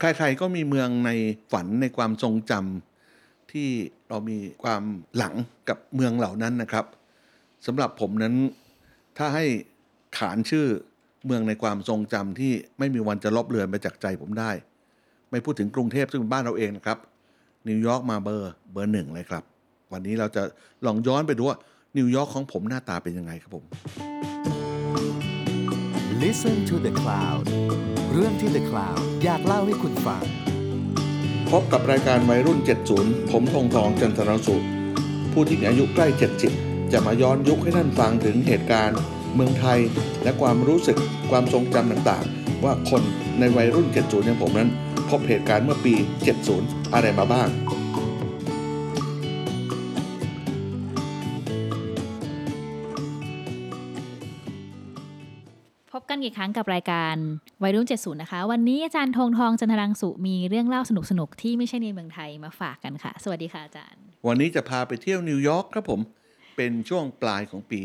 ใครๆก็มีเมืองในฝันในความทรงจำที่เรามีความหลังกับเมืองเหล่านั้นนะครับสำหรับผมนั้นถ้าให้ขานชื่อเมืองในความทรงจำที่ไม่มีวันจะลบเลือนไปจากใจผมได้ ไม่พูดถึงกรุงเทพซึ่งเป็นบ้านเราเองนะครับ นิวยอร์กมาเบอร์เบอร์หนึ่งเลยครับ วันนี้เราจะลองย้อนไปดูว่านิวยอร์กของผมหน้าตาเป็นยังไงครับผม Listen to the Cloud เรื่องที่ The Cloud อยากเล่าให้คุณฟัง พบกับรายการวัยรุ่น 70 ผมทองทองจันทรสุผู้ที่มีอายุใกล้ 70 จะมาย้อนยุคให้ท่านฟังถึงเหตุการณ์ เมืองไทย และความรู้สึกความทรงจำต่างๆ ว่าคนในวัยรุ่น 70 อย่างผมนั้น พบเหตุการณ์เมื่อปี 70 อะไรมาบ้าง พบกันอีกครั้งกับรายการวัยรุ่น70 นะคะ วันนี้อาจารย์ธงทองจันทรังสุมีเรื่องเล่าสนุกๆที่ไม่ใช่ในเมืองไทยมาฝากกันค่ะ สวัสดีค่ะอาจารย์ วันนี้จะพาไปเที่ยวนิวยอร์กครับผม เป็นช่วงปลายของปี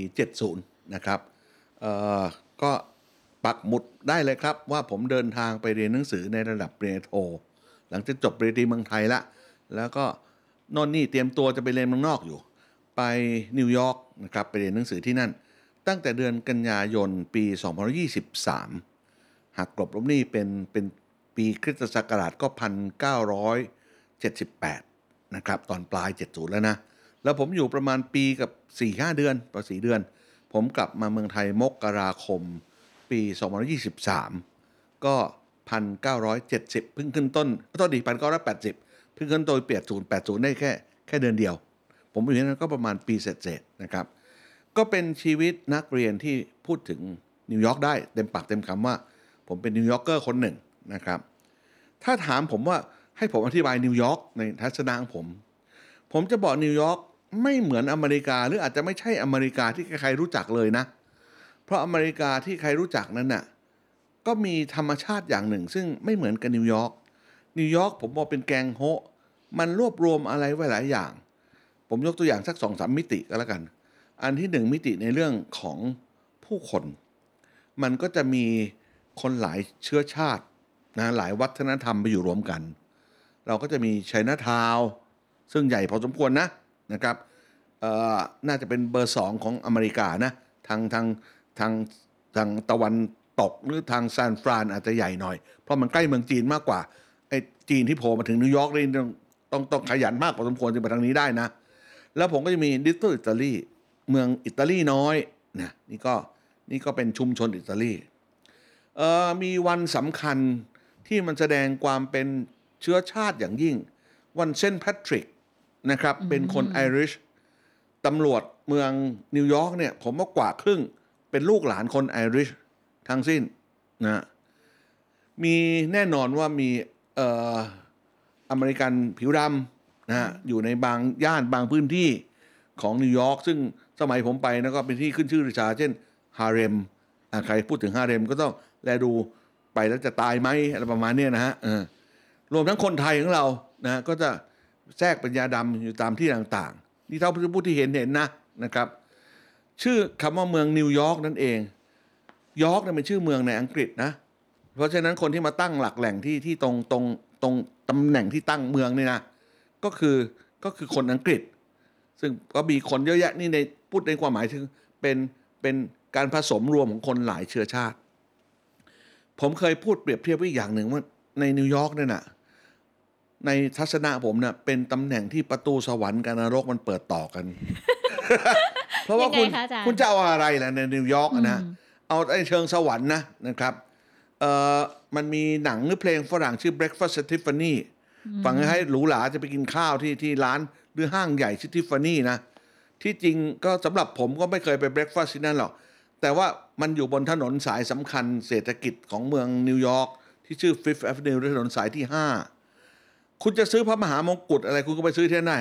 70 นะครับเอ่อก็ปักหมุดได้เลยครับ ว่าผมเดินทางไปเรียนหนังสือในระดับปริญญาโท หลังจากจบปริญญาตรีเมืองไทยละแล้วก็โนนนี่เตรียมตัวจะไปเรียนเมืองนอกอยู่ ไปนิวยอร์กนะครับไปเรียนหนังสือที่นั่น ตั้งแต่เดือนกันยายนปี 2023 หากกลบลบหนี่เป็นเป็นปีคริสตศักราชก็ 1978 นะครับ ตอนปลาย 70 แล้วนะ แล้วผมอยู่ประมาณปีกับ 4-5 เดือนประมาณ4เดือน ผมกลับมาเมืองไทยมกราคมปี 2023 ก็ 1970 เพิ่งขึ้นต้นต้นดี 1980 เพิ่งขึ้นต้นเปียด0 80 ได้แค่แค่เดือนเดียว ผมอยู่นั้นก็ประมาณปีเศษๆนะครับ ก็เป็นชีวิตนักเรียนที่พูดถึงนิวยอร์กได้เต็มปากเต็มคำว่า ผมเป็น New Yorker คนหนึ่งนะครับ ถ้าถามผมว่าให้ผมอธิบายนิวยอร์กในทัศนะของผม ผมจะบอกนิวยอร์กไม่เหมือนอเมริกาหรืออาจจะไม่ใช่อเมริกาที่ใครรู้จักเลยนะ เพราะอเมริกาที่ใครรู้จักนั้นน่ะก็มีธรรมชาติอย่างหนึ่ง ซึ่งไม่เหมือนกับนิวยอร์กนิวยอร์กผมบอกเป็นแกงโฮมันรวบรวมอะไรไว้หลายอย่าง ผมยกตัวอย่างสักสองสามมิติก็แล้วกัน อันที่หนึ่งมิติในเรื่องของผู้คน มันก็จะมีคนหลายเชื้อชาตินะหลายวัฒนธรรมไปอยู่รวมกัน เราก็จะมีไชน่าทาว ซึ่งใหญ่พอสมควรนะนะครับน่าจะเป็นเบอร์สองของอเมริกานะทางทางทางทางตะวันตกหรือทางซานฟรานอาจจะใหญ่หน่อย เพราะมันใกล้เมืองจีนมากกว่าไอ้จีนที่โผล่มาถึงนิวยอร์กนี่ต้องต้องต้องขยันมากพอสมควรถึงไปทางนี้ได้นะ แล้วผมก็จะมี Little Italy เมืองอิตาลีน้อยนะนี่ก็นี่ก็เป็นชุมชนอิตาลีเอ่อมีวันสำคัญที่มันแสดงความเป็นเชื้อชาติอย่างยิ่ง วันเซนต์แพทริกนะครับเป็นคนไอริชตำรวจเมืองนิวยอร์กเนี่ยผมว่ากว่าครึ่งเป็นลูกหลานคนไอริชทั้งสิ้นนะมีแน่นอนว่ามีเอ่ออเมริกันผิวดำนะฮะอยู่ในบางย่านบางพื้นที่ ของนิวยอร์กซึ่งสมัยผมไปนะก็เป็นที่ขึ้นชื่อลือชา เช่นฮาร์เล็มใครพูดถึงฮาร์เล็มก็ต้องแลดูไปแล้วจะตายไหมอะไรประมาณนี้นะฮะรวมทั้งคนไทยของเรานะฮะก็จะแทรกเป็นยาดำอยู่ตามที่ต่างๆ นี่เท่าที่ผู้ที่เห็นเห็นนะนะครับ ชื่อคำว่าเมืองนิวยอร์กนั่นเอง ยอร์กเนี่ยเป็นชื่อเมืองในอังกฤษนะ เพราะฉะนั้นคนที่มาตั้งหลักแหล่งที่ที่ตรงตรงตรงตำแหน่งที่ตั้งเมืองนี่นะก็คือก็คือคนอังกฤษ ซึ่งก็มีคนเยอะแยะนี่ในพูดในความหมายถึงเป็นเป็นการผสมรวมของคนหลายเชื้อชาติ ผมเคยพูดเปรียบเทียบไว้อีกอย่างหนึ่งว่าในนิวยอร์กเนี่ยนะในทัศนะผมเนี่ยเป็นตำแหน่งที่ประตูสวรรค์กับนรกมันเปิดต่อกัน เพราะว่าคุณยังไงคะอาจารย์คุณจะเอาอะไรล่ะในนิวยอร์กอะนะเอาไอ้เชิงสวรรค์นะนะครับเอ่อมันมีหนังหรือเพลงฝรั่งชื่อ Breakfast at Tiffany ฟังให้หรูหราจะไปกินข้าวที่ที่ร้านห รือห้างใหญ่ชื่อ Tiffany นะ ที่จริงก็สำหรับผมก็ไม่เคยไป breakfast ที่นั่นหรอก แต่ว่ามันอยู่บนถนนสายสำคัญเศรษฐกิจของเมืองนิวยอร์กที่ชื่อ Fifth Avenue หรือถนนสายที่ 5 คุณจะซื้อพระมหามงกุฎอะไรคุณก็ไปซื้อที่นั่นได้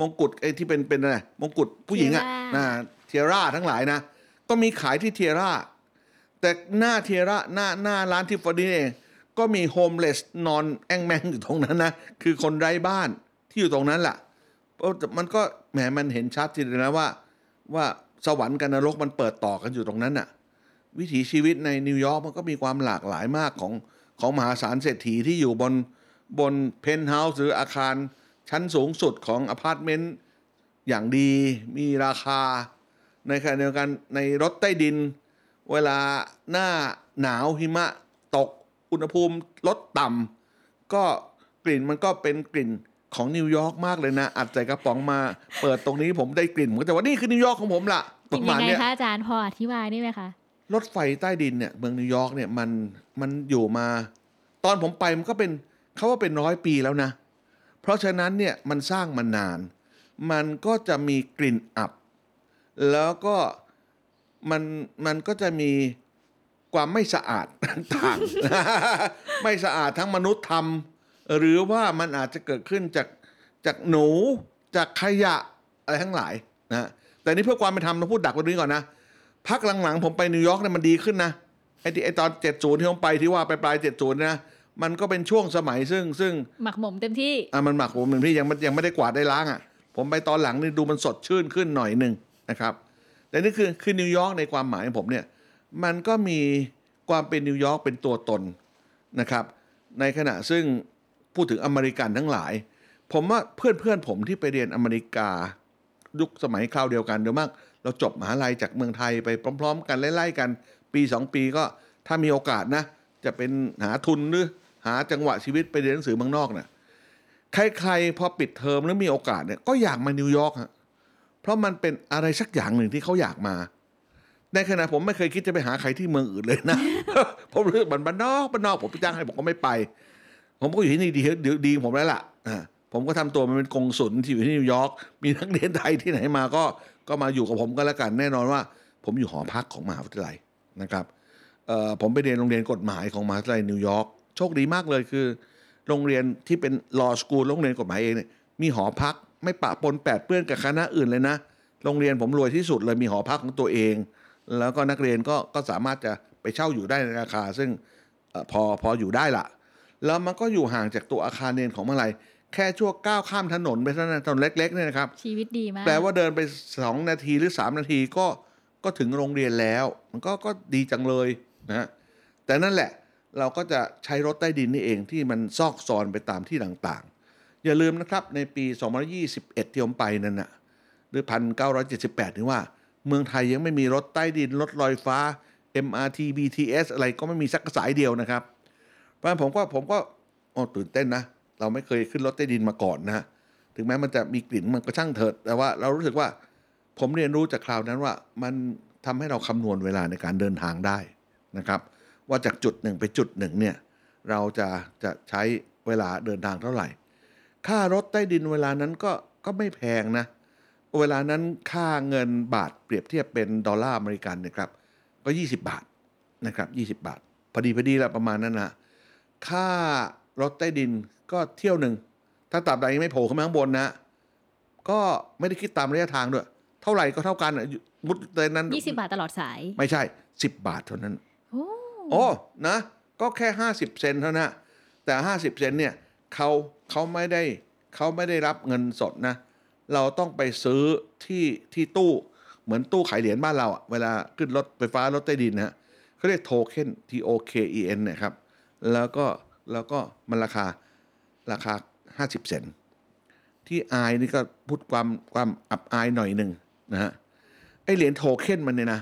มงกุฎไอ้ที่เป็นเป็นอะไรมงกุฎผู้หญิงอะ Tiara นะ tiara ทั้งหลายนะ ก็มีขายที่ tiara แต่หน้า tiara หน้าหน้าร้านทิฟฟานี่เองก็มี homeless นอนแอ้งแม้งอยู่ตรงนั้นนะ คือคนไร้บ้านที่อยู่ตรงนั้นแหละเพราะ มันก็แหมมันเห็นชัดทีเดียวนะว่า ว่าสวรรค์กับนรกมันเปิดต่อกันอยู่ตรงนั้นน่ะ วิถีชีวิตในนิวยอร์กมันก็มีความหลากหลายมากของของมหาศาลเศรษฐีที่อยู่บนบนเพนท์เฮาส์หรืออาคารชั้นสูงสุดของอพาร์ตเมนต์อย่างดีมีราคา ในขณะเดียวกันในรถใต้ดิน เวลาหน้าหนาวหิมะตกอุณหภูมิลดต่ำก็กลิ่นมันก็เป็นกลิ่น ของนิวยอร์กมากเลยนะ อัดใส่กระป๋องมา เปิดตรงนี้ผมได้กลิ่นผมก็จะว่านี่คือนิวยอร์กของผมล่ะปจริระงมายัณงไงเนี้ยคะอาจารย์พออธิบายได้ไหมคะรถไฟใต้ดินเนี่ยเมืองนิวยอร์กเนี่ยมันมันอยู่มา ตอนผมไปมันก็เป็นเขาว่าเป็นร้อยปีแล้วนะ เพราะฉะนั้นเนี่ยมันสร้างมานาน มันก็จะมีกลิ่นอับ แล้วก็มันมันก็จะมีความไม่สะอาดต่างๆไม่สะอาดทั้งมนุษย์ทำ หรือว่ามันอาจจะเกิดขึ้นจากจากหนูจากขยะอะไรทั้งหลายนะแต่นี่เพื่อความเป็นธรรมเราพูดดักไว้ตรงนี้ก่อนนะพักหลังๆ ผมไปนิวยอร์กเนี่ยมันดีขึ้นนะไอ้ที่ไอ้ตอน70ที่ผมไปที่ว่าไปปลาย70นะมันก็เป็นช่วงสมัยซึ่งซึ่งหมักหมมเต็มที่อะมันหมักผมเหมือนพี่ยังไม่ยังไม่ได้กวาดได้ล้างอะ ผมไปตอนหลังนี่ดูมันสดชื่นขึ้นหน่อยหนึ่งนะครับ แต่นี่คือคือนิวยอร์กในความหมายของผมเนี่ยมันก็มีความเป็นนิวยอร์กเป็นตัวตนนะครับ ในขณะซึ่ง พูดถึงอเมริกันทั้งหลาย ผมว่าเพื่อนเพื่อนๆผมที่ไปเรียนอเมริกา ยุคสมัยคราวเดียวกันเดี๋ยวมาก เราจบมหาลัยจากเมืองไทยไปพร้อม ๆ กันไล่ๆกัน ปีสองปีก็ถ้ามีโอกาสนะ จะเป็นหาทุนหรือหาจังหวะชีวิตไปเรียนหนังสือเมืองนอกน่ะใครๆพอปิดเทอมแล้วมีโอกาสเนี่ยก็อยากมานิวยอร์กฮะเพราะมันเป็นอะไรสักอย่างหนึ่งที่เขาอยากมาในขณะผมไม่เคยคิดจะไปหาใครที่เมืองอื่นเลยนะ ผมรู้สึกมันบ้านนอกบ้านนอกผมไปจ้างให้ผมก็ไม่ไป ผมก็อยู่ที่นี่ดีเดีดีของผมแล้วล่ะผมก็ทำตัวมันเป็นกงสุลที่อยู่ที่นิวยอร์กมีนักเรียนไทยที่ไหนมาก็ก็มาอยู่กับผมก็แล้วกันแน่นอนว่า ผมอยู่หอพักของมหาวิทยาลัยนะครับผมไปเรียนโรงเรียนกฎหมายของมหาวิทยาลัยนิวยอร์กโชคดีมากเลยคือ โรงเรียนที่เป็น law school โรงเรียนกฎหมายเองเนี่ยมีหอพักไม่ปะปนแปดเปื้อนกับคณะอื่นเลยนะ โรงเรียนผมรวยที่สุดเลยมีหอพักของตัวเอง แล้วก็นักเรียนก็ก็สามารถจะไปเช่าอยู่ได้ในราคา ซึ่งอพอพออยู่ได้ละ แล้วมันก็อยู่ห่างจากตัวอาคารเรียนของเมื่อไหร่แค่ชั่วก้าวข้ามถนนไปเท่านั้นถนนเล็กๆเนี่ยนะครับ ชีวิตดีมาก แปลว่าเดินไปสองนาทีหรือสามนาทีก็ก็ถึงโรงเรียนแล้ว มันก็ก็ดีจังเลยนะฮะแต่นั่นแหละเราก็จะใช้รถใต้ดินนี่เองที่มันซอกซอนไปตามที่ต่างๆ อย่าลืมนะครับในปี 2021 ที่ผมไปนั่นน่ะหรือ 1978ถึงว่า เมืองไทยยังไม่มีรถใต้ดิน รถลอยฟ้า MRT BTS อะไรก็ไม่มีสักสายเดียวนะครับ เพราะฉะนั้นผมก็ผมก็โอ้ตื่นเต้นนะ เราไม่เคยขึ้นรถใต้ดินมาก่อนนะถึงแม้มันจะมีกลิ่นมันก็ช่างเถิด แต่ว่าเรารู้สึกว่าผมเรียนรู้จากคราวนั้นว่า มันทำให้เราคำนวณเวลาในการเดินทางได้นะครับ ว่าจากจุดหนึ่งไปจุดหนึ่งเนี่ยเราจะจะใช้เวลาเดินทางเท่าไหร่ ค่ารถใต้ดินเวลานั้นก็ก็ไม่แพงนะ เวลานั้นค่าเงินบาทเปรียบเทียบเป็นดอลลาร์อเมริกันเนะครับ ก็ 20 บาทนะครับ 20 บาท พอดีพอดีละประมาณนั้นนะ ค่ารถใต้ดินก็เที่ยวหนึ่ง ถ้าตราบใดยังไม่โผล่ขึ้นมาข้างบนนะ ก็ไม่ได้คิดตามระยะทางด้วย เท่าไหร่ก็เท่ากันอะมุดแต่นั้น20 บาทตลอดสาย ไม่ใช่ 10 บาทเท่านั้น โอ้โอ้นะ ก็แค่ 50 เซนเท่านั้นแต่ 50 เซนเนี่ยเขาเขาไม่ได้เขาไม่ได้รับเงินสดนะ เราต้องไปซื้อที่ที่ตู้เหมือนตู้ขายเหรียญบ้านเราอะเวลาขึ้นรถไฟฟ้ารถใต้ดินนะฮะเขาเรียกโทเค็น T O K E N นะครับ แล้วก็แล้วก็มันราคาราคา50เซนที่อายนี่ก็พูดความความอับอายหน่อยหนึ่งนะฮะไอเหรียญโทเค็นมันเนี่ยนะ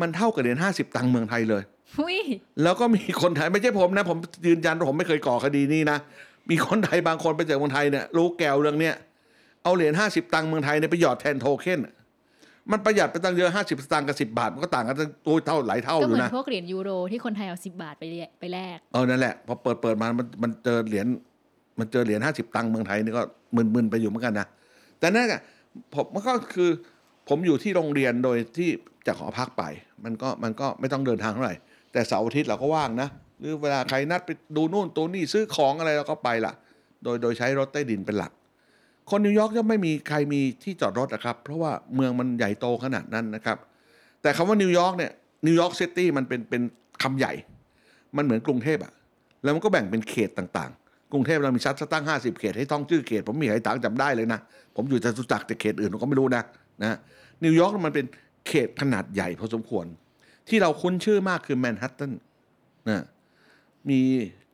มันเท่ากับเหรียญ50ตังค์เมืองไทยเลยหุยแล้วก็มีคนไทยไม่ใช่ผมนะ ผมยืนยันว่าผมไม่เคยก่อคดีนี้นะมีคนไทยบางคนไปจากเมืองไทยเนี่ยรู้แกวเรื่องเนี้ยเอาเหรียญห้าสิบตังค์เมืองไทยเนี่ยไปหยอดแทนโทเค็น มันประหยัดไปตั้งเยอะห้าสิบตังค์กับสิบาท มันก็ต่างกันตั้งตัวเท่าหลายเท่าก็อเหมืยู่อนนะพวกเหรียญยูโรที่คนไทยเอา10บาทไปเรียไปแลกเออนั่นแหละพอเปิดเปิดมามันมันเจอเหรียญมันเจอเหรียญห้าสิบตังค์เมืองไทยนี่ก็มึนๆไปอยู่เหมือนกันนะแต่นั่นแหละผมมันก็คือ ผมอยู่ที่โรงเรียนโดยที่จากหอพักไป มันก็มันก็ไม่ต้องเดินทางเท่าไหร่ แต่เสาร์อาทิตย์เราก็ว่างนะ หรือเวลาใครนัดไปดูนู่นตัวนี่ซื้อของอะไรเราก็ไปละโดยโดยใช้รถใต้ดินเป็นหลัก คนนิวยอร์กจะไม่มีใครมีที่จอดรถนะครับ เพราะว่าเมืองมันใหญ่โตขนาดนั้นนะครับ แต่คำว่านิวยอร์กเนี่ยนิวยอร์กซิตี้มันเป็นเป็นคำใหญ่ มันเหมือนกรุงเทพอะแล้วมันก็แบ่งเป็นเขตต่างๆ กรุงเทพเรามีชัดสตั้ง 50 เขตให้ท่องชื่อเขต ผมมีใครต่างจำได้เลยนะ ผมอยู่จตุจักรแต่เขตอื่นผมก็ไม่รู้นะนะนิวยอร์กมันเป็นเขตขนาดใหญ่พอสมควร ที่เราคุ้นชื่อมากคือแมนฮัตตันนะมี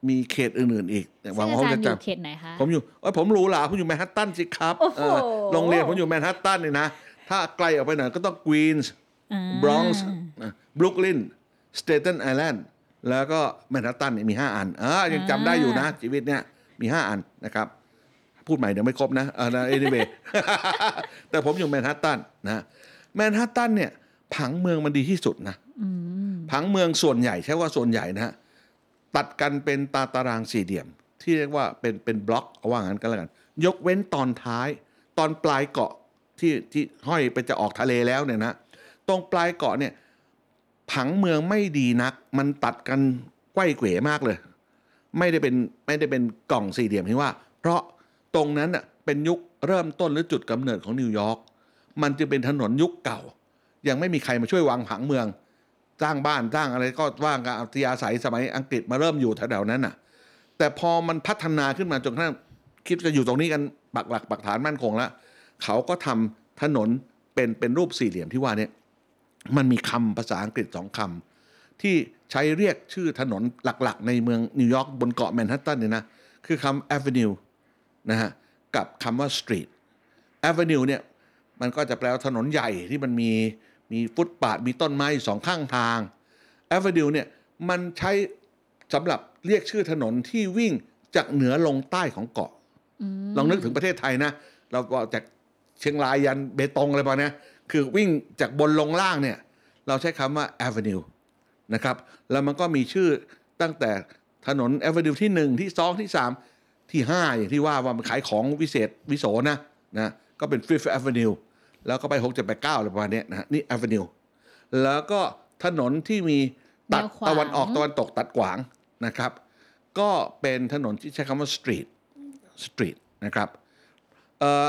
มีเขตอื่นๆอีกหวัซึ่งงว่าอาเขาจารจะย์อยู่จำเขตไหนคะผมอยู่เอ้ยผมรู้หลาผมอยู่แมนฮัตตันสิครับโอ้โหเออโรงเรียนผมอยู่แมนฮัตตันเนี่ยนะ ถ้าไกลออกไปหน่อยก็ต้องควีนส์อ่าบรอนซ์บรุกลิน สแตเทนไอแลนด์แล้วก็แมนฮัตตันเนี่ยมีห้าอันอ่ายังจำได้อยู่นะ ชีวิตเนี่ยมีห้าอันนะครับ พูดใหม่เดี๋ยวไม่ครบนะเออนะ anyway แต่ผมอยู่แมนฮัตตันนะแมนฮัตตันเนี่ยผังเมืองมันดีที่สุดนะอืมผังเมืองส่วนใหญ่ใช้ว่าส่วนใหญ่นะฮะ ตัดกันเป็นตาตารางสี่เหลี่ยม ที่เรียกว่าเป็นเป็นบล็อกเอาว่างั้นก็แล้วกัน ยกเว้นตอนท้าย ตอนปลายเกาะที่ที่ห้อยไปจะออกทะเลแล้วเนี่ยนะตรงปลายเกาะเนี่ยผังเมืองไม่ดีนัก มันตัดกันไกว้เขวมากเลย ไม่ได้เป็นไม่ได้เป็นกล่องสี่เหลี่ยมที่ว่า เพราะตรงนั้นน่ะเป็นยุคเริ่มต้นหรือจุดกำเนิดของนิวยอร์กมันจึงเป็นถนนยุคเก่า ยังไม่มีใครมาช่วยวางผังเมือง สร้างบ้านสร้างอะไรก็ว่างกับอัธยาศัยสมัยอังกฤษมาเริ่มอยู่แถวๆนั้นน่ะ แต่พอมันพัฒนาขึ้นมาจนกระทั่งคิดจะอยู่ตรงนี้กันปักหลักปักฐานมั่นคงแล้วเขาก็ทำถนนเป็นเป็นรูปสี่เหลี่ยมที่ว่าเนี่ยมันมีคำภาษาอังกฤษสองคำที่ใช้เรียกชื่อถนนหลักๆ ในเมืองนิวยอร์กบนเกาะแมนฮัตตันเนี่ยนะคือคำ avenue นะฮะกับคำว่า street avenue เนี่ยมันก็จะแปลว่าถนนใหญ่ที่มันมี มีฟุตปาดมีต้นไม้อยู่สองข้างทาง avenue เนี่ยมันใช้สำหรับเรียกชื่อถนนที่วิ่งจากเหนือลงใต้ของเกาะลองนึกถึงประเทศไทยนะ เราบอกจากเชียงรายยันเบตงอะไรประมาณเนี้ยคือวิ่งจากบนลงล่างเนี่ย เราใช้คำว่า avenue นะครับ แล้วมันก็มีชื่อตั้งแต่ถนน avenue ที่ 1 ที่ 2 ที่ 3 ที่ 5 อย่างที่ว่าว่ามันขายของวิเศษวิโสนะนะ ก็เป็น Fifth Avenue แล้วก็ไป6 7 8 9อะไรประมาณเนี้ยนะฮะนี่ avenue แล้วก็ถนนที่มีตัดแนวขวางตะวันออกตะวันตกตัดขวางนะครับ ก็เป็นถนนที่ใช้คำว่า street street นะครับเอ่อ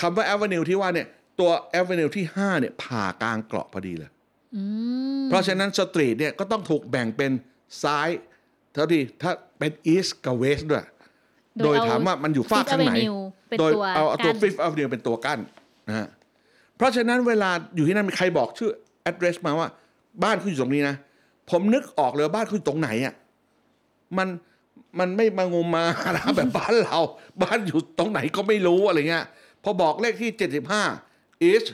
คำว่า avenue ที่ว่าเนี่ยตัว avenue ที่5เนี่ยผ่ากลางเกาะพอดีเลยอืมเพราะฉะนั้นสตรีทเนี่ยก็ต้องถูกแบ่งเป็นซ้ายเท่าที่ถ้าเป็น east กับ west ด้วย โดยถามว่ามันอยู่ฝากข้างไหน Fifth Avenue เป็นโดยตัวเอาเอาตัวกั้น Fifth Avenue เป็นตัวกั้นนะฮะ เพราะฉะนั้นเวลาอยู่ที่นั่นมีใครบอกชื่อ address มาว่าบ้านคุณอยู่ตรงนี้นะ ผมนึกออกเลยว่าบ้านคุณอยู่ตรงไหนอะมันมันไม่มางมมาหาแบบบ้านเรา บ้านอยู่ตรงไหนก็ไม่รู้อะไรเงี้ยพอบอกเลขที่ 75 east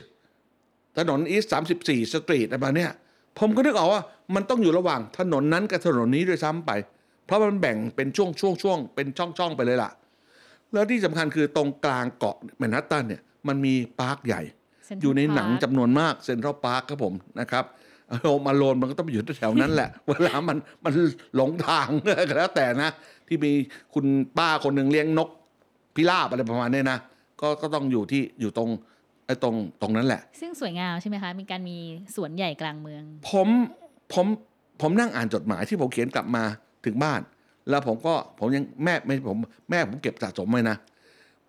ถนน east 34สตรีทอะไรมาเนี้ยผมก็นึกออกว่ามันต้องอยู่ระหว่างถนนนั้นกับถนนนี้ด้วยซ้ำไป เพราะมันแบ่งเป็นช่วงช่วงช่วงเป็นช่องช่องไปเลยล่ะ แล้วที่สำคัญคือตรงกลางเกาะแมนฮัตตันเนี่ยมันมี park ใหญ่ อยู่ในหนัง Park จำนวนมากเซ็นทรัลพาร์คครับผมนะครับ Home Alone มันก็ต้องไปอยู่แถวๆนั้นแหละ เวลามันมันหลงทางก็แล้วแต่นะ ที่มีคุณป้าคนหนึ่งเลี้ยงนกพิราบอะไรประมาณเนี้ยนะก็ก็ต้องอยู่ที่อยู่ตรงไอ้ตรงตรงนั้นแหละ ซึ่งสวยงามใช่ไหมคะ มีการมีสวนใหญ่กลางเมือง ผมผมผมนั่งอ่านจดหมายที่ผมเขียนกลับมาถึงบ้าน แล้วผมก็ผมยังแม่ไม่ผมแม่ผมเก็บสะสมไว้นะ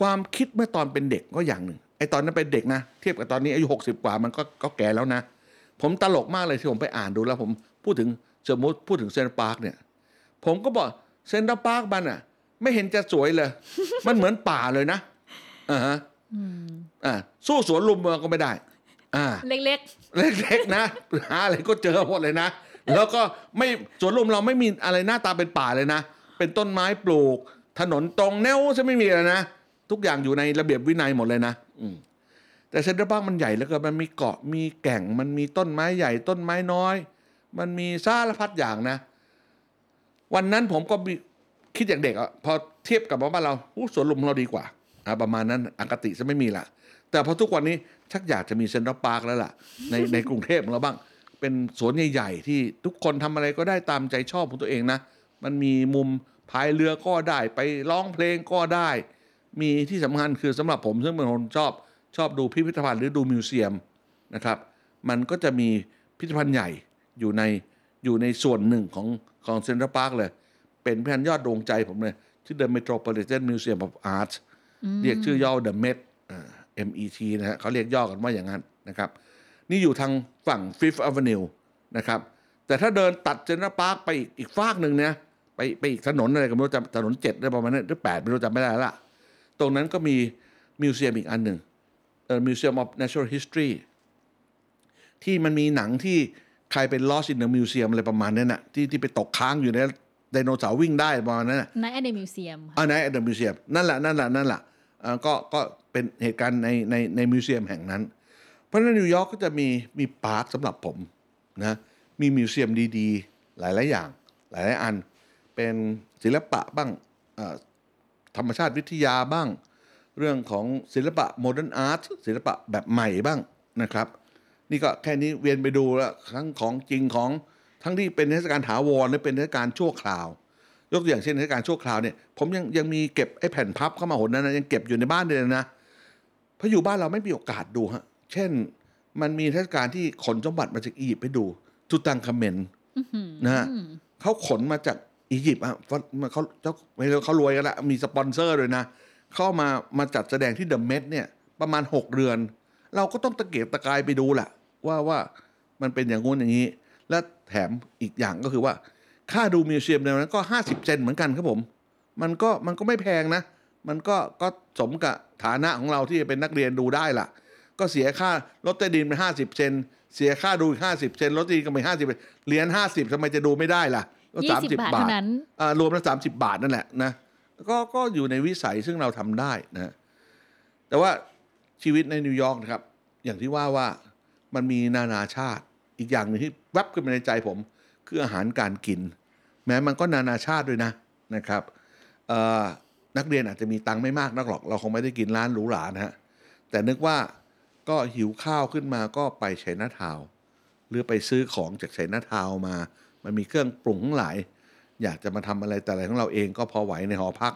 ความคิดเมื่อตอนเป็นเด็กก็อย่างหนึ่ง ไอ้ตอนนั้นเป็นเด็กนะ เทียบกับตอนนี้อายุหกสิบกว่ามันก็ก็แก่แล้วนะ ผมตลกมากเลยที่ผมไปอ่านดูแล้ว ผมพูดถึงสมมติพูดถึงเซ็นทรัลพาร์คเนี่ย ผมก็บอกเซ็นทรัลพาร์คมันอะ ไม่เห็นจะสวยเลย มันเหมือนป่าเลยนะอ่าฮะอืมอ่าสู้สวนลุมเมืองก็ไม่ได้ อ่า เล็กเล็กๆนะหาอะไรก็เจอหมดเลยนะ แล้วก็ไม่สวนลุมเราไม่มีอะไรหน้าตาเป็นป่าเลยนะ เป็นต้นไม้ปลูก ถนนตรงแนวจะไม่มีเลยนะ ทุกอย่างอยู่ในระเบียบวินัยหมดเลยนะอืม แต่เซ็นทรัลพาร์คมันใหญ่แล้วก็มันมีเกาะมีแก่ง มันมีต้นไม้ใหญ่ต้นไม้น้อย มันมีสารพัดอย่างนะ วันนั้นผมก็มคิดอย่างเด็กอะพอเทียบกับบ้านเราอู้สวนลุมเราดีกว่าอะประมาณนั้นอคติจะไม่มีละแต่พอทุกวันนี้ชักอยากจะมีเซ็นทรัลพาร์คแล้วล่ะ ในในกรุงเทพของเราบ้าง เป็นสวนใหญ่ๆที่ทุกคนทำอะไรก็ได้ตามใจชอบของตัวเองนะ มันมีมุมพายเรือก็ได้ไปร้องเพลงก็ได้ มีที่สำคัญคือสำหรับผมซึ่งเป็นคนชอบชอบดูพิพิธภัณฑ์หรือดู museum นะครับ มันก็จะมีพิพิธภัณฑ์ใหญ่อยู่ในอยู่ในส่วนหนึ่งของของเซ็นทรัลพาร์คเลย เป็นพิพิธภัณฑ์ยอดดวงใจผมเลยชื่อ The Metropolitan Museum of Art เรียกชื่อย่อ The Met อ่า MET นะฮะเขาเรียกย่อกันว่าอย่างนั้นนะครับ นี่อยู่ทางฝั่ง Fifth Avenue นะครับ แต่ถ้าเดินตัดเซ็นทรัลพาร์คไปอีกอีกฟากหนึ่งเนี่ยไปไปอีกถนนอะไรก็ไม่รู้จำถนนเจ็ดได้ประมาณนั้นหรือแปดไม่รู้จำไม่ได้ละ ตรงนั้นก็มี museum อีกอันหนึ่งเอ่อ Museum of Natural History ที่มันมีหนังที่ใครเป็น Lost in the Museum อะไรประมาณนั้นน่ะที่ที่ไปตกค้างอยู่ในไดโนเสาร์วิ่งได้ประมาณนั้นน่ะ Night at Museumอ่า Night at the Museum นั่นแหละนั่นแหละนั่นแหละอ่าก็ก็เป็นเหตุการณ์ในในใน museum แห่งนั้น เพราะฉะนั้นนิวยอร์กก็จะมีมี park สำหรับผมนะมี museum ดีๆ หลายๆอย่าง หลายๆอัน เป็นศิลปะบ้างอ่า ธรรมชาติวิทยาบ้าง เรื่องของศิลปะโมเดิร์นอาร์ตศิลปะแบบใหม่บ้างนะครับ นี่ก็แค่นี้เวียนไปดูแล้วทั้งของจริงของทั้งที่เป็นเทศกาลถาวรหรือเป็นเทศกาลชั่วคราว ยกตัวอย่างเช่นเทศกาลชั่วคราวเนี่ยผมยังยังมีเก็บไอ้แผ่นพับเข้ามาหนนั้นนะยังเก็บอยู่ในบ้านเลยนะเพราะอยู่บ้านเราไม่มีโอกาสดูฮะเช่นมันมีเทศกาลที่ขนสมบัติมาจากอียิปต์ไปดูทุตังคาเมนนะฮะเขาขนมาจาก อียิปต์อะเพราะมันเขาเจ้าไม่รู้เขารวยกันละมีสปอนเซอร์เลยนะ เข้ามามาจัดแสดงที่ The Met เนี่ย ประมาณ 6เดือน เราก็ต้องตะเกียกตะกายไปดูแหละว่าว่ามันเป็นอย่างงู้นอย่างนี้ และแถมอีกอย่างก็คือว่า ค่าดู museum ในนั้นก็ 50 เซนต์เหมือนกันครับผม มันก็มันก็ไม่แพงนะ มันก็ก็สมกับฐานะของเราที่จะเป็นนักเรียนดูได้ล่ะ ก็เสียค่ารถใต้ดินไปห้าสิบเซนต์เสียค่าดูห้าสิบเซนต์รถใต้ดินก็ไปห้าสิบเหรียญห้าสิบทำไมจะดูไม่ได้ล่ะ ก็ยี่สิบ30บาทเท่านั้นอ่ารวมแล้วสามสิบาทนั่นแหละนะก็ก็อยู่ในวิสัยซึ่งเราทำได้นะ แต่ว่าชีวิตในนิวยอร์กนะครับ อย่างที่ว่าว่ามันมีนานาชาติอีกอย่างหนึ่งที่แวบขึ้นมาในใจผม คืออาหารการกิน แม้มันก็นานาชาติด้วยนะนะครับเอ่อนักเรียนอาจจะมีตังค์ไม่มากนักหรอก เราคงไม่ได้กินร้านหรูหรานะฮะแต่นึกว่าก็หิวข้าวขึ้นมาก็ไปชัยนาทาวน์หรือไปซื้อของจากชัยนาทาวน์มา มันมีเครื่องปรุงหลาย อยากจะมาทำอะไรแต่อะไรของเราเองก็พอไหวในหอพัก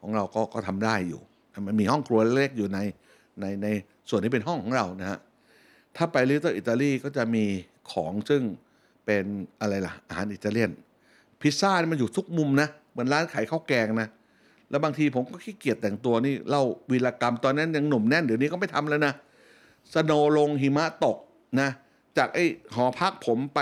ของเราก็ก็ทำได้อยู่ มันมีห้องครัวเล็กอยู่ในในในส่วนที่เป็นห้องของเรานะฮะ ถ้าไปลิตเติ้ลอิตาลีก็จะมีของซึ่งเป็นอะไรล่ะ อาหารอิตาเลียน พิซซ่านี่มันอยู่ทุกมุมนะ เหมือนร้านขายข้าวแกงนะ แล้วบางทีผมก็ขี้เกียจแต่งตัวนี่เล่าวีรกรรมตอนนั้นยังหนุ่มแน่นเดี๋ยวนี้ก็ไม่ทำแล้วนะ สโนว์ลงหิมะตกนะ จากไอ้หอพักผมไป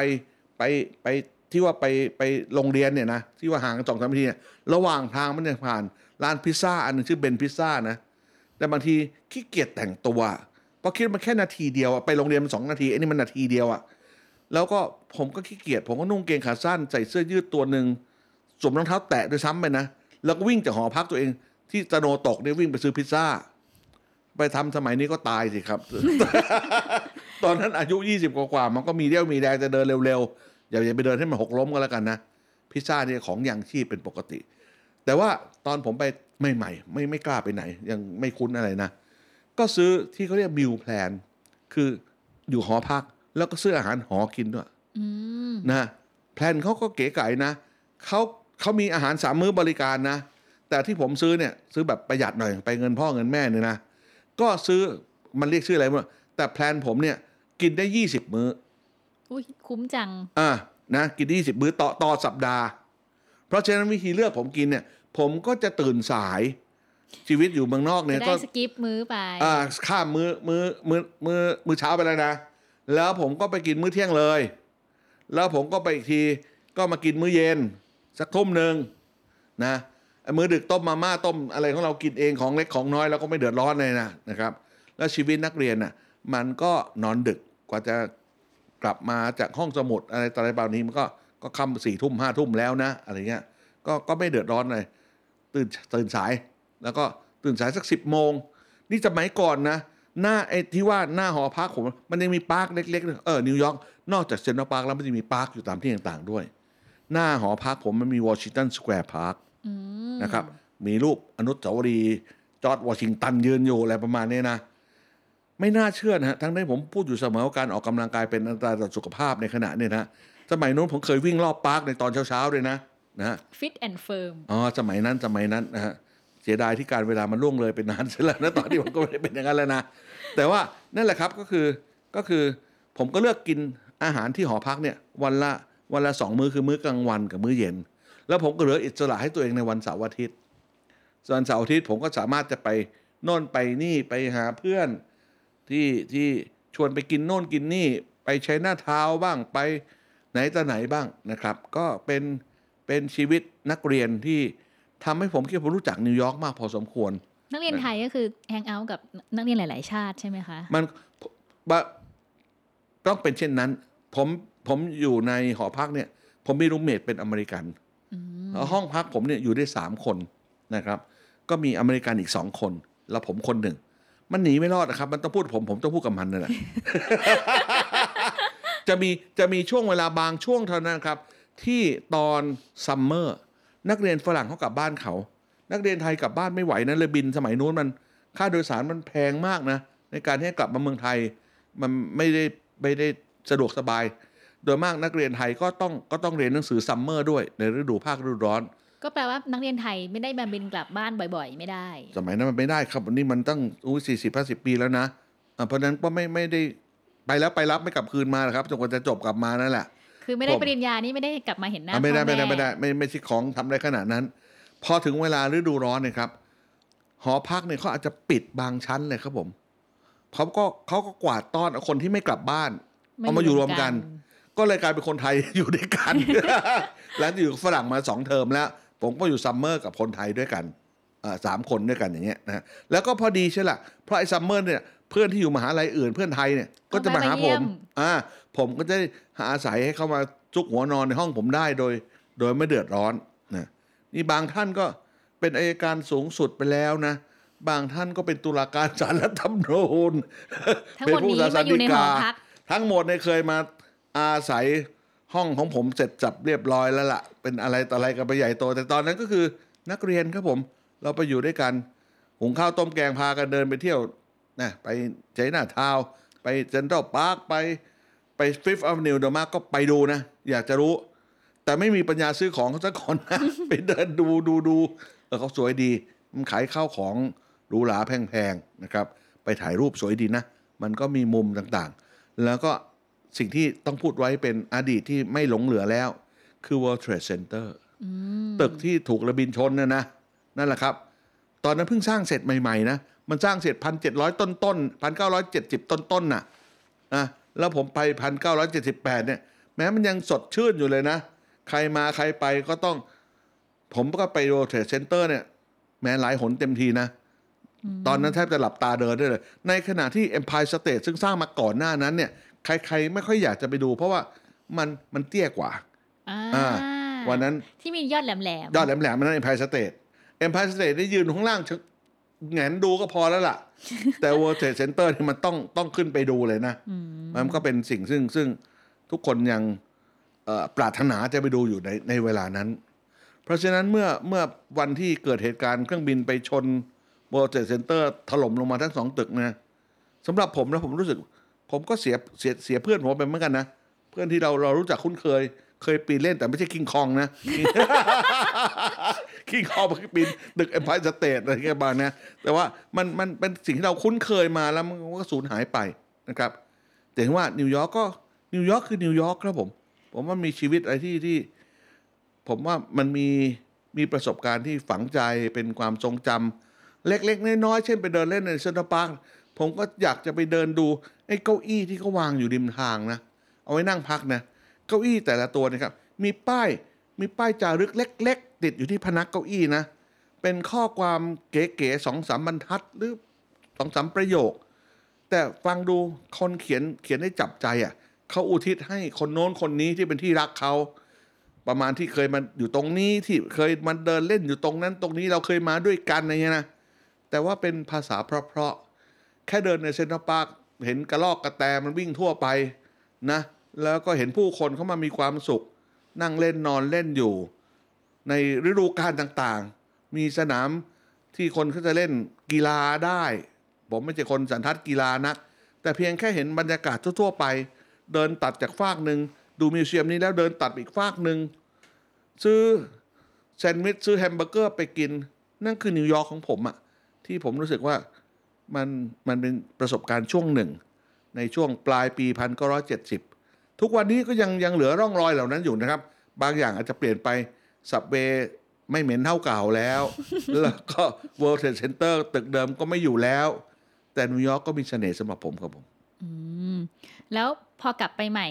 ไปไป ที่ว่าไปไปโรงเรียนเนี่ยนะที่ว่าห่างกันสองสามนาทีเนี่ยระหว่างทางมันเนี่ยผ่านร้านพิซซ่าอันหนึงชื่อเบนพิซซ่านะแต่บางทีขี้เกียจแต่งตัวเพราะคิดว่ามันแค่นาทีเดียวอะไปโรงเรียนมันสองนาทีไอ้นี่มันนาทีเดียวอะแล้วก็ผมก็ขี้เกียจผมก็นุ่งเกงขาสั้นใส่เสื้อยืดตัวหนึ่งสวมรองเท้าแตะด้วยซ้ำไปนะแล้วก็วิ่งจากหอพักตัวเอง ที่ตะโนตกเนี่ยวิ่งไปซื้อพิซซ่า ไปทำสมัยนี้ก็ตายสิครับ ตอนนั้นอายุยี่สิบกว่ามันก็มีเรี่ยวมีแรงจะเดินเร็ว อย่าอย่าไปเดินให้มันหกล้มก็แล้วกันนะ พิซซ่าเนี่ยของอย่างชีพเป็นปกติ แต่ว่าตอนผมไปใหม่ๆไม่ไม่กล้าไปไหน ยังไม่คุ้นอะไรนะ ก็ซื้อที่เขาเรียก meal plan คืออยู่หอพัก แล้วก็ซื้ออาหารหอกินด้วยอืมนะ plan เขาก็เก๋ไก๋นะเขาเขามีอาหารสามมื้อบริการนะ แต่ที่ผมซื้อเนี่ยซื้อแบบประหยัดหน่อยไปเงินพ่อเงินแม่เนี่ยนะ ก็ซื้อมันเรียกชื่ออะไรไม่รู้แต่แพลนผมเนี่ยกินได้ยี่สิบมื้อ อุ้ยคุ้มจัง อ่านะกินยี่สิบมื้อต่อต่อสัปดาห์ เพราะฉะนั้นวิธีเลือกผมกินเนี่ย ผมก็จะตื่นสายชีวิตอยู่เมืองนอกเนี่จะยได้ก็สกิปมื้อไป อ่าข้ามมื้อมื้อมื้อมื้อมื้อเช้าไปแล้วนะ แล้วผมก็ไปกินมื้อเที่ยงเลย แล้วผมก็ไปอีกทีก็มากินมื้อเย็น สักทุ่มหนึ่งนะไอ้มื้อดึกต้มมาม่าต้มอะไรของเรากินเองของเล็กของน้อยเราก็ไม่เดือดร้อนเลยนะนะครับ แล้วชีวิตนักเรียนน่ะมันก็นอนดึกกว่าจะ กลับมาจากห้องสมุดอะไรต่ออะไรแบบนี้มันก็ก็ค่ำสี่ทุ่มห้าทุ่มแล้วนะอะไรเงี้ยก็ก็ไม่เดือดร้อนเลยตื่นตื่นสาย แล้วก็ตื่นสายสักสิบโมง นี่สมัยก่อนนะ หน้าไอ้ที่ว่าหน้าหอพักผมมันยังมีปาร์คเล็กๆเออนิวยอร์กนอกจากเซ็นทรัลพาร์คแล้วมันจะมีปาร์คอยู่ตามที่ต่างๆด้วย หน้าหอพักผมมันมีวอชิงตันสแควร์พาร์คอืมนะครับ มีรูปอนุสาวรีย์จอร์จวอชิงตันยืนอยู่อะไรประมาณนี้นะ ไม่น่าเชื่อนะฮะทั้งที่ผมพูดอยู่เสมอว่าการออกกำลังกายเป็นอันตรายต่อสุขภาพในขณะเนี้นะสมัยนู้นผมเคยวิ่งรอบปาร์คในตอนเช้าๆเลยนะนะฮะ fit and firmอ๋อสมัยนั้นสมัยนั้นนะฮะเสียดายที่การเวลามันล่วงเลยไปนานเสียแล้วนะตอนนี้ผมก็ไม่ได้เป็นอย่างนั้นแล้วนะแต่ว่านั่นแหละครับก็คือก็คือผมก็เลือกกินอาหารที่หอพักเนี่ยวันละวันละสองมื้อคือมื้อกลางวันกับมื้อเย็น แล้วผมก็เหลืออิสระให้ตัวเองในวันเสาร์อาทิตย์ส่วนเสาร์อาทิตย์ผมก็สามารถจะไปโน่นไปนี่ไปหาเพื่อน ที่ที่ชวนไปกินโน่นกินนี่ ไปใช้หน้าเท้าบ้างไปไหนต่อไหนบ้างนะครับ ก็เป็นเป็นชีวิตนักเรียนที่ทำให้ผมคิดว่าผมรู้จักนิวยอร์กมากพอสมควร นักเรียนไทยก็คือ hang out กับนักเรียนหลาย ๆ ชาติใช่ไหมคะ มันบะต้องเป็นเช่นนั้น ผมผมอยู่ในหอพักเนี่ย ผมมี roommate เป็นอเมริกันอืมแล้วห้องพักผมเนี่ยอยู่ได้สามคนนะครับ ก็มีอเมริกันอีกสองคน แล้วผมคนหนึ่ง มันหนีไม่รอดนะครับ มันต้องพูดผมผมต้องพูดกับมันนั่นแหละจะมีจะมีช่วงเวลาบางช่วงเท่านั้นครับ ที่ตอนซัมเมอร์นักเรียนฝรั่งเขากลับบ้านเขา นักเรียนไทยกลับบ้านไม่ไหวนะเลยบินสมัยนู้นมัน ค่าโดยสารมันแพงมากนะ ในการที่ให้กลับมาเมืองไทย มันไม่ได้ไม่ได้สะดวกสบาย โดยมากนักเรียนไทยก็ต้องก็ต้องเรียนหนังสือซัมเมอร์ด้วยในฤดูภาคฤดูร้อน ก็แปลว่านักเรียนไทยไม่ได้มาบินกลับบ้านบ่อย ๆ ไม่ได้ สมัยนั้นมันไม่ได้ครับวันนี้มันตั้งอู้สี่สิบห้าสิบปีแล้วนะอะเพราะฉะนั้นก็ไม่ไม่ได้ไปแล้วไปรับไม่กลับคืนมาหรอกครับจนกว่าจะจบกลับมานั่นแหละ คือไม่ได้ผมปริญญานี่ไม่ได้กลับมาเห็นหน้าอะไม่ได้พ่อไม่ได้ไม่ได้แไม่ไม่ใช่ของทำได้ขนาดนั้น พอถึงเวลาฤดูร้อนเนี่ยครับ หอพักเนี่ยเขาอาจจะปิดบางชั้นเลยครับผมเขาก็เขาก็กวาดต้อนเอาคนที่ไม่กลับบ้าน เอามาอยู่รวมกัน ก็เลยกลายเป็นคนไทย อยู่ด้วยกัน แล้วอยู่กับฝรั่งมาสองเทอมแล้ว ผมก็อยู่ summer กับคนไทยด้วยกันอ่าสามคนด้วยกันอย่างเงี้ยนะฮะแล้วก็พอดีใช่ละเพราะไอ้ summer เนี่ยเพื่อนที่อยู่มหาลัยอื่นเพื่อนไทยเนี่ยก็จะมาหาผมอ่าผมก็จะหาอาศัยให้เข้ามาจุกหัวนอนในห้องผมได้โดย โดยไม่เดือดร้อนนะนี่บางท่านก็เป็นอายการสูงสุดไปแล้วนะ บางท่านก็เป็นตุลาการศาลรัฐธรรมนูญทั้งหมดนี้มาอยู่ในหอพักทั้งหมดเนี่ยเคยมาอาศัย ห้องของผมเสร็จจับเรียบร้อยแล้วล่ะ เป็นอะไรต่ออะไรกันไปใหญ่โต แต่ตอนนั้นก็คือนักเรียนครับผม เราไปอยู่ด้วยกัน หุงข้าวต้มแกงพากันเดินไปเที่ยวนะไปเจน่าทาว ไปเซนทรัลพาร์คไปไปฟิฟต์อ v นิวเดอะมาก็ไปดูนะ อยากจะรู้ แต่ไม่มีปัญญาซื้อของเขาสักคนนะ ไปเดินดูดูดูเออเขาสวยดี มันขายข้าวของหรูหราแพงๆนะครับ ไปถ่ายรูปสวยดีนะ มันก็มีมุมต่างๆ แล้วก็ สิ่งที่ต้องพูดไว้เป็นอดีตที่ไม่หลงเหลือแล้ว คือ World Trade Center ตึกที่ถูกระบินชนนะนะ นั่นแหละครับ ตอนนั้นเพิ่งสร้างเสร็จใหม่ๆนะ มันสร้างเสร็จพันเจ็ดร้อยต้นต้นพันเก้าร้อยเจ็ดสิบต้นต้นน่ะนะแล้วผมไปพันเก้าร้อยเจ็ดสิบแปดเนี่ย แม้มันยังสดชื่นอยู่เลยนะ ใครมาใครไปก็ต้อง ผมก็ไป World Trade Center เนี่ย แม้หลายหนเต็มทีนะ ตอนนั้นแทบจะหลับตาเดินได้เลย ในขณะที่ Empire State ซึ่งสร้างมาก่อนหน้านั้นเนี่ย ใครๆ ไม่ค่อยอยากจะไปดู เพราะว่ามันมันเตี้ยกว่าอ่าอ่าวันนั้นที่มียอดแหลมยอดแหลมๆมันนั่น Empire State Empire State ได้ยืนข้างล่างชะแหงนดูก็พอแล้วล่ะ แต่ World Trade Center นี่มันต้องต้องขึ้นไปดูเลยนะมันก็เป็นสิ่งซึ่งซึ่งทุกคนยังเอ่อปรารถนาจะไปดูอยู่ในในเวลานั้น เพราะฉะนั้นเมื่อเมื่อวันที่เกิดเหตุการณ์เครื่องบินไปชน World Trade Center ถล่มลงมาทั้งสองตึกนะสำหรับผมนะผมรู้สึก ผมก็เสียเสียเสียเพื่อนผมไปเหมือนกันนะ เพื่อนที่เราเรารู้จักคุ้นเคย เคยปีนเล่นแต่ไม่ใช่คิงคองนะ คิงคองมันปีนตึกเอ็มไพร์สเตทอะไรเงี้ยบางนะแต่ว่ามันมันเป็นสิ่งที่เราคุ้นเคยมาแล้วมันก็สูญหายไปนะครับแต่ว่านิวยอร์กก็นิวยอร์กคือนิวยอร์กครับผม ผมว่ามีชีวิตอะไรที่ที่ ผมว่ามันมีมีประสบการณ์ที่ฝังใจเป็นความทรงจำเล็กๆน้อยๆเช่นไปเดินเล่นในเซ็นทรัลพาร์ค ผมก็อยากจะไปเดินดูไอ้เก้าอี้ที่เขาวางอยู่ริมทางนะ เอาไว้นั่งพักนะ เก้าอี้แต่ละตัวนะครับ มีป้าย มีป้ายจารึกเล็ก ๆ ติดอยู่ที่พนักเก้าอี้นะ เป็นข้อความเก๋ๆสองสามบรรทัดหรือสองสามประโยค แต่ฟังดูคนเขียนเขียนได้จับใจอะเขาอุทิศให้คนโน้นคนนี้ที่เป็นที่รักเขาประมาณที่เคยมาอยู่ตรงนี้ที่เคยมาเดินเล่นอยู่ตรงนั้นตรงนี้เราเคยมาด้วยกันอะไรเงี้ยนะแต่ว่าเป็นภาษาเพราะๆ แค่เดินในเซ็นทรัลพาร์คเห็นกระรอกกระแตมันวิ่งทั่วไปนะ แล้วก็เห็นผู้คนเข้ามามีความสุข นั่งเล่นนอนเล่นอยู่ ในฤดูกาลต่างๆ มีสนามที่คนเขาจะเล่นกีฬาได้ ผมไม่ใช่คนสันทัดกีฬานัก แต่เพียงแค่เห็นบรรยากาศทั่วๆไป เดินตัดจากฟากหนึ่งดูมิวเซียมนี้แล้วเดินตัดอีกฟากหนึ่งซื้อแซนด์วิชซื้อแฮมเบอร์เกอร์ไปกิน นั่นคือนิวยอร์กของผมอะที่ผมรู้สึกว่า มันมันเป็นประสบการณ์ช่วงหนึ่ง ในช่วงปลายปี 1970 ทุกวันนี้ก็ยังยังเหลือร่องรอยเหล่านั้นอยู่นะครับ บางอย่างอาจจะเปลี่ยนไป subway ไม่เหม็นเท่าเก่าแล้ว แล้วก็ World Trade Center ตึกเดิมก็ไม่อยู่แล้ว แต่นิวยอร์กก็มีเสน่ห์สำหรับผมครับผมแล้วพอกลับไปใหม่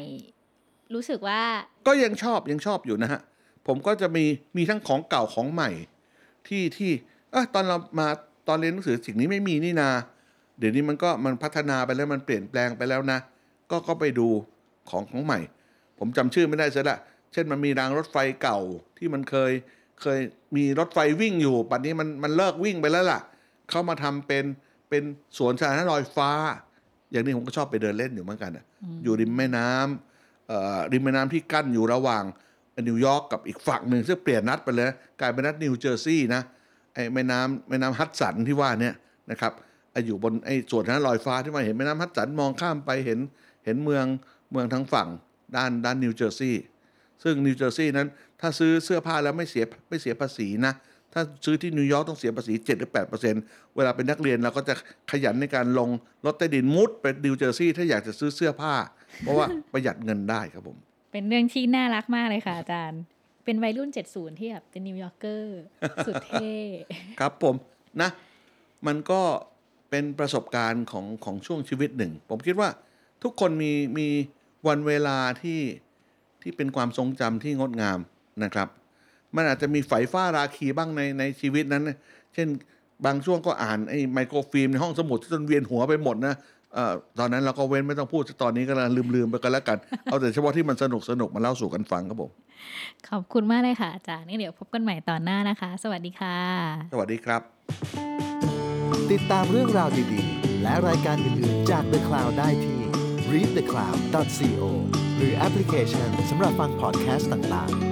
รู้สึกว่า ก็ยังชอบยังชอบอยู่นะฮะ ผมก็จะมีมีทั้งของเก่าของใหม่ ที่ที่เอะตอนเรามา ตอนเรียนหนังสือสิ่งนี้ไม่มีนี่นา เดี๋ยวนี้มันก็มันพัฒนาไปแล้วมันเปลี่ยนแปลงไปแล้วนะ ก็ก็ไปดูของของใหม่ ผมจำชื่อไม่ได้ซะละเช่นมันมีรางรถไฟเก่าที่มันเคยเคยมีรถไฟวิ่งอยู่ปัจนี้มันมันเลิกวิ่งไปแล้วล่ะ เข้ามาทำเป็นเป็นสวนสาธารณะลอยฟ้า อย่างนี้ผมก็ชอบไปเดินเล่นอยู่เหมือนกันอะอยู่ริมแม่น้ำเอ่อริมแม่น้ำที่กั้นอยู่ระหว่างนิวยอร์กกับอีกฝั่งหนึ่งซึ่งเปลี่ยนรัฐไปเลยนะกลายเป็นรัฐนิวเจอร์ซีย์นะ ไอ้แม่น้ำแม่น้ำฮัดสันที่ว่าเนี่ยนะครับไอ้อยู่บนไอ้สวนนั้นลอยฟ้าที่มาเห็นแม่น้ำฮัดสันมองข้ามไปเห็นเห็นเมืองเมืองทั้งฝั่งด้านด้านนิวเจอร์ซีย์ซึ่งนิวเจอร์ซีย์นั้น ถ้าซื้อเสื้อผ้าแล้วไม่เสียไม่เสียภาษีนะถ้าซื้อที่นิวยอร์กต้องเสียภาษี7หรือ8เปอร์เซ็นต์เวลาเป็นนักเรียนเราก็จะขยันในการลงรถใต้ดินมุดไปนิวเจอร์ซีย์ถ้าอยากจะซื้อเสื้อผ้า เพราะว่าประหยัดเงินได้ครับผม เป็นเรื่องที่น่ารักมากเลยค่ะอาจารย์ เป็นวัยรุ่น 70 ที่แบบเป็น New Yorker สุดเท่ครับผมนะ มันก็เป็นประสบการณ์ของของช่วงชีวิตหนึ่ง ผมคิดว่าทุกคนมีมีวันเวลาที่ที่เป็นความทรงจำที่งดงามนะครับ มันอาจจะมีไฝฟ้าราคีบ้างในในชีวิตนั้น เช่นบางช่วงก็อ่านไอ้ไมโครฟิล์มในห้องสมุดจนเวียนหัวไปหมดนะเอ่อตอนนั้นเราก็เว้นไม่ต้องพูดตอนนี้ก็ลืมลืมๆไปกันแล้วกัน เอาแต่เฉพาะที่มันสนุกสนุกมาเล่าสู่กันฟังครับผม ขอบคุณมากเลยค่ะอาจารย์นี่เดี๋ยวพบกันใหม่ตอนหน้านะคะ สวัสดีค่ะ สวัสดีครับ ติดตามเรื่องราวดีๆ และรายการอื่นๆจาก The Cloud ได้ที่ readthecloud.co หรือแอปพลิเคชันสำหรับฟังพอดแคสต์ต่างๆ